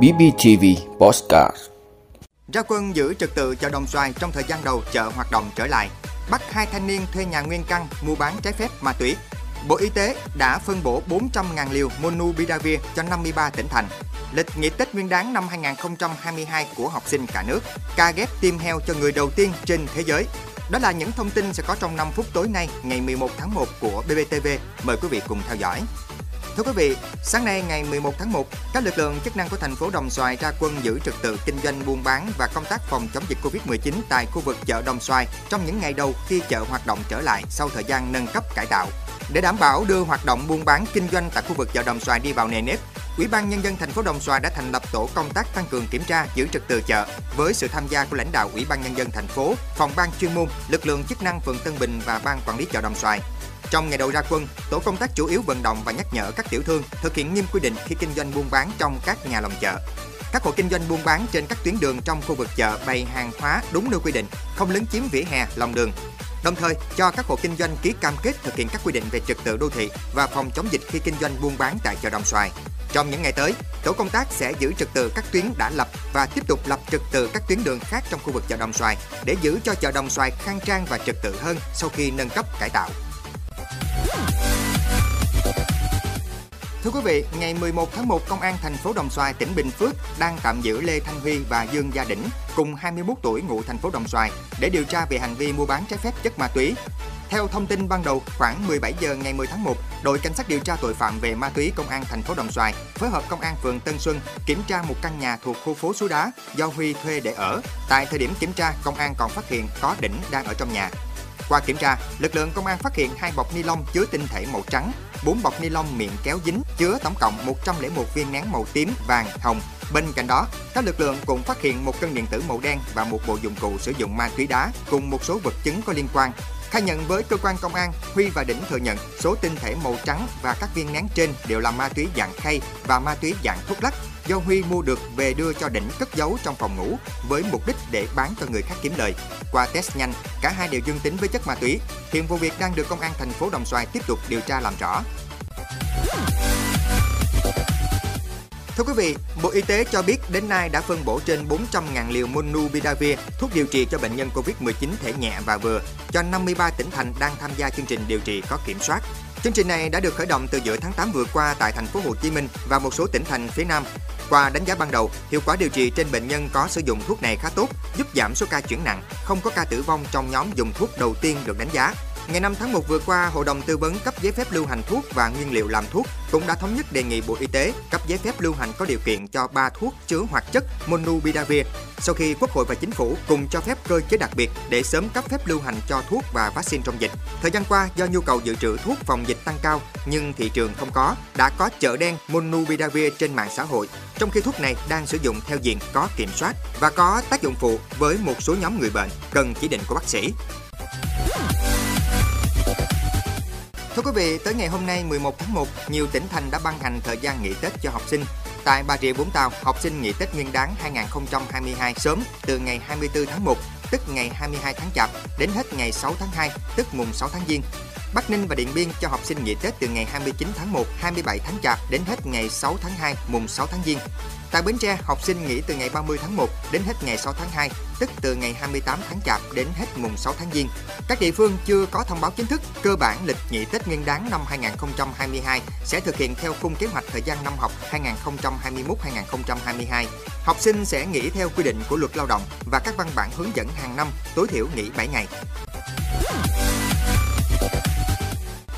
BBTV Postcard Ra quân giữ trật tự chợ Đồng Xoài trong thời gian đầu chợ hoạt động trở lại. Bắt hai thanh niên thuê nhà nguyên căn mua bán trái phép ma túy. Bộ Y tế đã phân bổ 400.000 liều Monubiravir cho 53 tỉnh thành. Lịch nghỉ Tết Nguyên đán năm 2022 của học sinh cả nước. Ca ghép tim heo cho người đầu tiên trên thế giới. Đó là những thông tin sẽ có trong 5 phút tối nay, ngày 11 tháng 1 của BBTV. Mời quý vị cùng theo dõi. Thưa quý vị, sáng nay ngày 11 tháng 1, các lực lượng chức năng của thành phố Đồng Xoài ra quân giữ trật tự kinh doanh buôn bán và công tác phòng chống dịch Covid-19 tại khu vực chợ Đồng Xoài trong những ngày đầu khi chợ hoạt động trở lại sau thời gian nâng cấp cải tạo. Để đảm bảo đưa hoạt động buôn bán kinh doanh tại khu vực chợ Đồng Xoài đi vào nề nếp, Ủy ban nhân dân thành phố Đồng Xoài đã thành lập tổ công tác tăng cường kiểm tra giữ trật tự chợ với sự tham gia của lãnh đạo Ủy ban nhân dân thành phố, phòng ban chuyên môn, lực lượng chức năng phường Tân Bình và ban quản lý chợ Đồng Xoài. Trong ngày đầu ra quân, tổ công tác chủ yếu vận động và nhắc nhở các tiểu thương thực hiện nghiêm quy định khi kinh doanh buôn bán trong các nhà lòng chợ. Các hộ kinh doanh buôn bán trên các tuyến đường trong khu vực chợ bày hàng hóa đúng nơi quy định, không lấn chiếm vỉa hè, lòng đường. Đồng thời, cho các hộ kinh doanh ký cam kết thực hiện các quy định về trật tự đô thị và phòng chống dịch khi kinh doanh buôn bán tại chợ Đồng Xoài. Trong những ngày tới, tổ công tác sẽ giữ trật tự các tuyến đã lập và tiếp tục lập trật tự các tuyến đường khác trong khu vực chợ Đồng Xoài để giữ cho chợ Đồng Xoài khang trang và trật tự hơn sau khi nâng cấp cải tạo. Thưa quý vị, ngày 11 tháng 1, Công an thành phố Đồng Xoài, tỉnh Bình Phước đang tạm giữ Lê Thanh Huy và Dương Gia Đỉnh cùng 21 tuổi ngụ thành phố Đồng Xoài để điều tra về hành vi mua bán trái phép chất ma túy. Theo thông tin ban đầu, khoảng 17 giờ ngày 10 tháng 1, đội cảnh sát điều tra tội phạm về ma túy công an thành phố Đồng Xoài phối hợp công an phường Tân Xuân kiểm tra một căn nhà thuộc khu phố Suối Đá do Huy thuê để ở. Tại thời điểm kiểm tra, công an còn phát hiện có Đỉnh đang ở trong nhà. Qua kiểm tra, lực lượng công an phát hiện hai bọc ni lông chứa tinh thể màu trắng, 4 bọc ni lông miệng kéo dính chứa tổng cộng 101 viên nén màu tím, vàng, hồng. Bên cạnh đó, các lực lượng cũng phát hiện một cân điện tử màu đen và một bộ dụng cụ sử dụng ma túy đá cùng một số vật chứng có liên quan. Khai nhận với cơ quan công an, Huy và Đỉnh thừa nhận số tinh thể màu trắng và các viên nén trên đều là ma túy dạng khay và ma túy dạng thuốc lắc do Huy mua được về đưa cho Đỉnh cất giấu trong phòng ngủ với mục đích để bán cho người khác kiếm lời. Qua test nhanh, cả hai đều dương tính với chất ma túy. Hiện vụ việc đang được công an thành phố Đồng Xoài tiếp tục điều tra làm rõ. Thưa quý vị, Bộ Y tế cho biết đến nay đã phân bổ trên 400.000 liều Monupiravir, thuốc điều trị cho bệnh nhân COVID-19 thể nhẹ và vừa, cho 53 tỉnh thành đang tham gia chương trình điều trị có kiểm soát. Chương trình này đã được khởi động từ giữa tháng 8 vừa qua tại thành phố Hồ Chí Minh và một số tỉnh thành phía Nam. Qua đánh giá ban đầu, hiệu quả điều trị trên bệnh nhân có sử dụng thuốc này khá tốt, giúp giảm số ca chuyển nặng, không có ca tử vong trong nhóm dùng thuốc đầu tiên được đánh giá. Ngày 5 tháng 1 vừa qua, Hội đồng tư vấn cấp giấy phép lưu hành thuốc và nguyên liệu làm thuốc cũng đã thống nhất đề nghị Bộ Y tế cấp giấy phép lưu hành có điều kiện cho 3 thuốc chứa hoạt chất Monubidavir Sau khi Quốc hội và Chính phủ cùng cho phép cơ chế đặc biệt để sớm cấp phép lưu hành cho thuốc và vaccine trong dịch. Thời gian qua, do nhu cầu dự trữ thuốc phòng dịch tăng cao nhưng thị trường không có, đã có chợ đen Monubidavir trên mạng xã hội, trong khi thuốc này đang sử dụng theo diện có kiểm soát và có tác dụng phụ với một số nhóm người bệnh cần chỉ định của bác sĩ. Thưa quý vị, tới ngày hôm nay 11 tháng 1, nhiều tỉnh thành đã ban hành thời gian nghỉ Tết cho học sinh. Tại Bà Rịa Vũng Tàu, học sinh nghỉ Tết Nguyên đán 2022 sớm từ ngày 24 tháng 1, tức ngày 22 tháng Chạp, đến hết ngày 6 tháng 2, tức mùng 6 tháng Giêng. Bắc Ninh và Điện Biên cho học sinh nghỉ Tết từ ngày 29 tháng 1, 27 tháng Chạp đến hết ngày 6 tháng 2, mùng 6 tháng Giêng. Tại Bến Tre, học sinh nghỉ từ ngày 30 tháng 1 đến hết ngày 6 tháng 2, tức từ ngày 28 tháng Chạp đến hết mùng 6 tháng Giêng. Các địa phương chưa có thông báo chính thức, cơ bản lịch nghỉ Tết Nguyên đán năm 2022 sẽ thực hiện theo khung kế hoạch thời gian năm học 2021-2022. Học sinh sẽ nghỉ theo quy định của luật lao động và các văn bản hướng dẫn hàng năm tối thiểu nghỉ 7 ngày.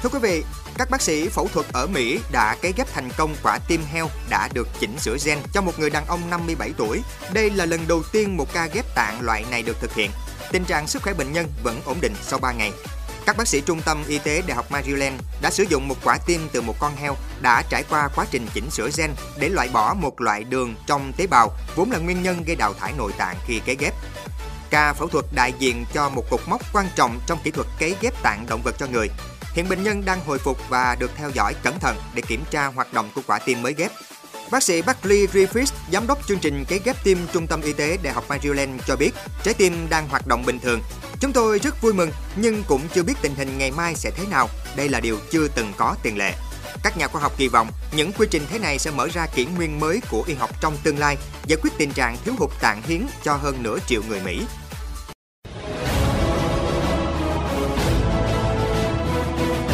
Thưa quý vị, các bác sĩ phẫu thuật ở Mỹ đã cấy ghép thành công quả tim heo đã được chỉnh sửa gen cho một người đàn ông 57 tuổi. Đây là lần đầu tiên một ca ghép tạng loại này được thực hiện. Tình trạng sức khỏe bệnh nhân vẫn ổn định sau 3 ngày. Các bác sĩ trung tâm y tế Đại học Maryland đã sử dụng một quả tim từ một con heo đã trải qua quá trình chỉnh sửa gen để loại bỏ một loại đường trong tế bào vốn là nguyên nhân gây đào thải nội tạng khi cấy ghép. Ca phẫu thuật đại diện cho một cột mốc quan trọng trong kỹ thuật cấy ghép tạng động vật cho người. Hiện bệnh nhân đang hồi phục và được theo dõi cẩn thận để kiểm tra hoạt động của quả tim mới ghép. Bác sĩ Buckley Griffiths, giám đốc chương trình cấy ghép tim Trung tâm Y tế Đại học Maryland cho biết trái tim đang hoạt động bình thường. Chúng tôi rất vui mừng nhưng cũng chưa biết tình hình ngày mai sẽ thế nào. Đây là điều chưa từng có tiền lệ. Các nhà khoa học kỳ vọng những quy trình thế này sẽ mở ra kỷ nguyên mới của y học trong tương lai, giải quyết tình trạng thiếu hụt tạng hiến cho hơn nửa triệu người Mỹ.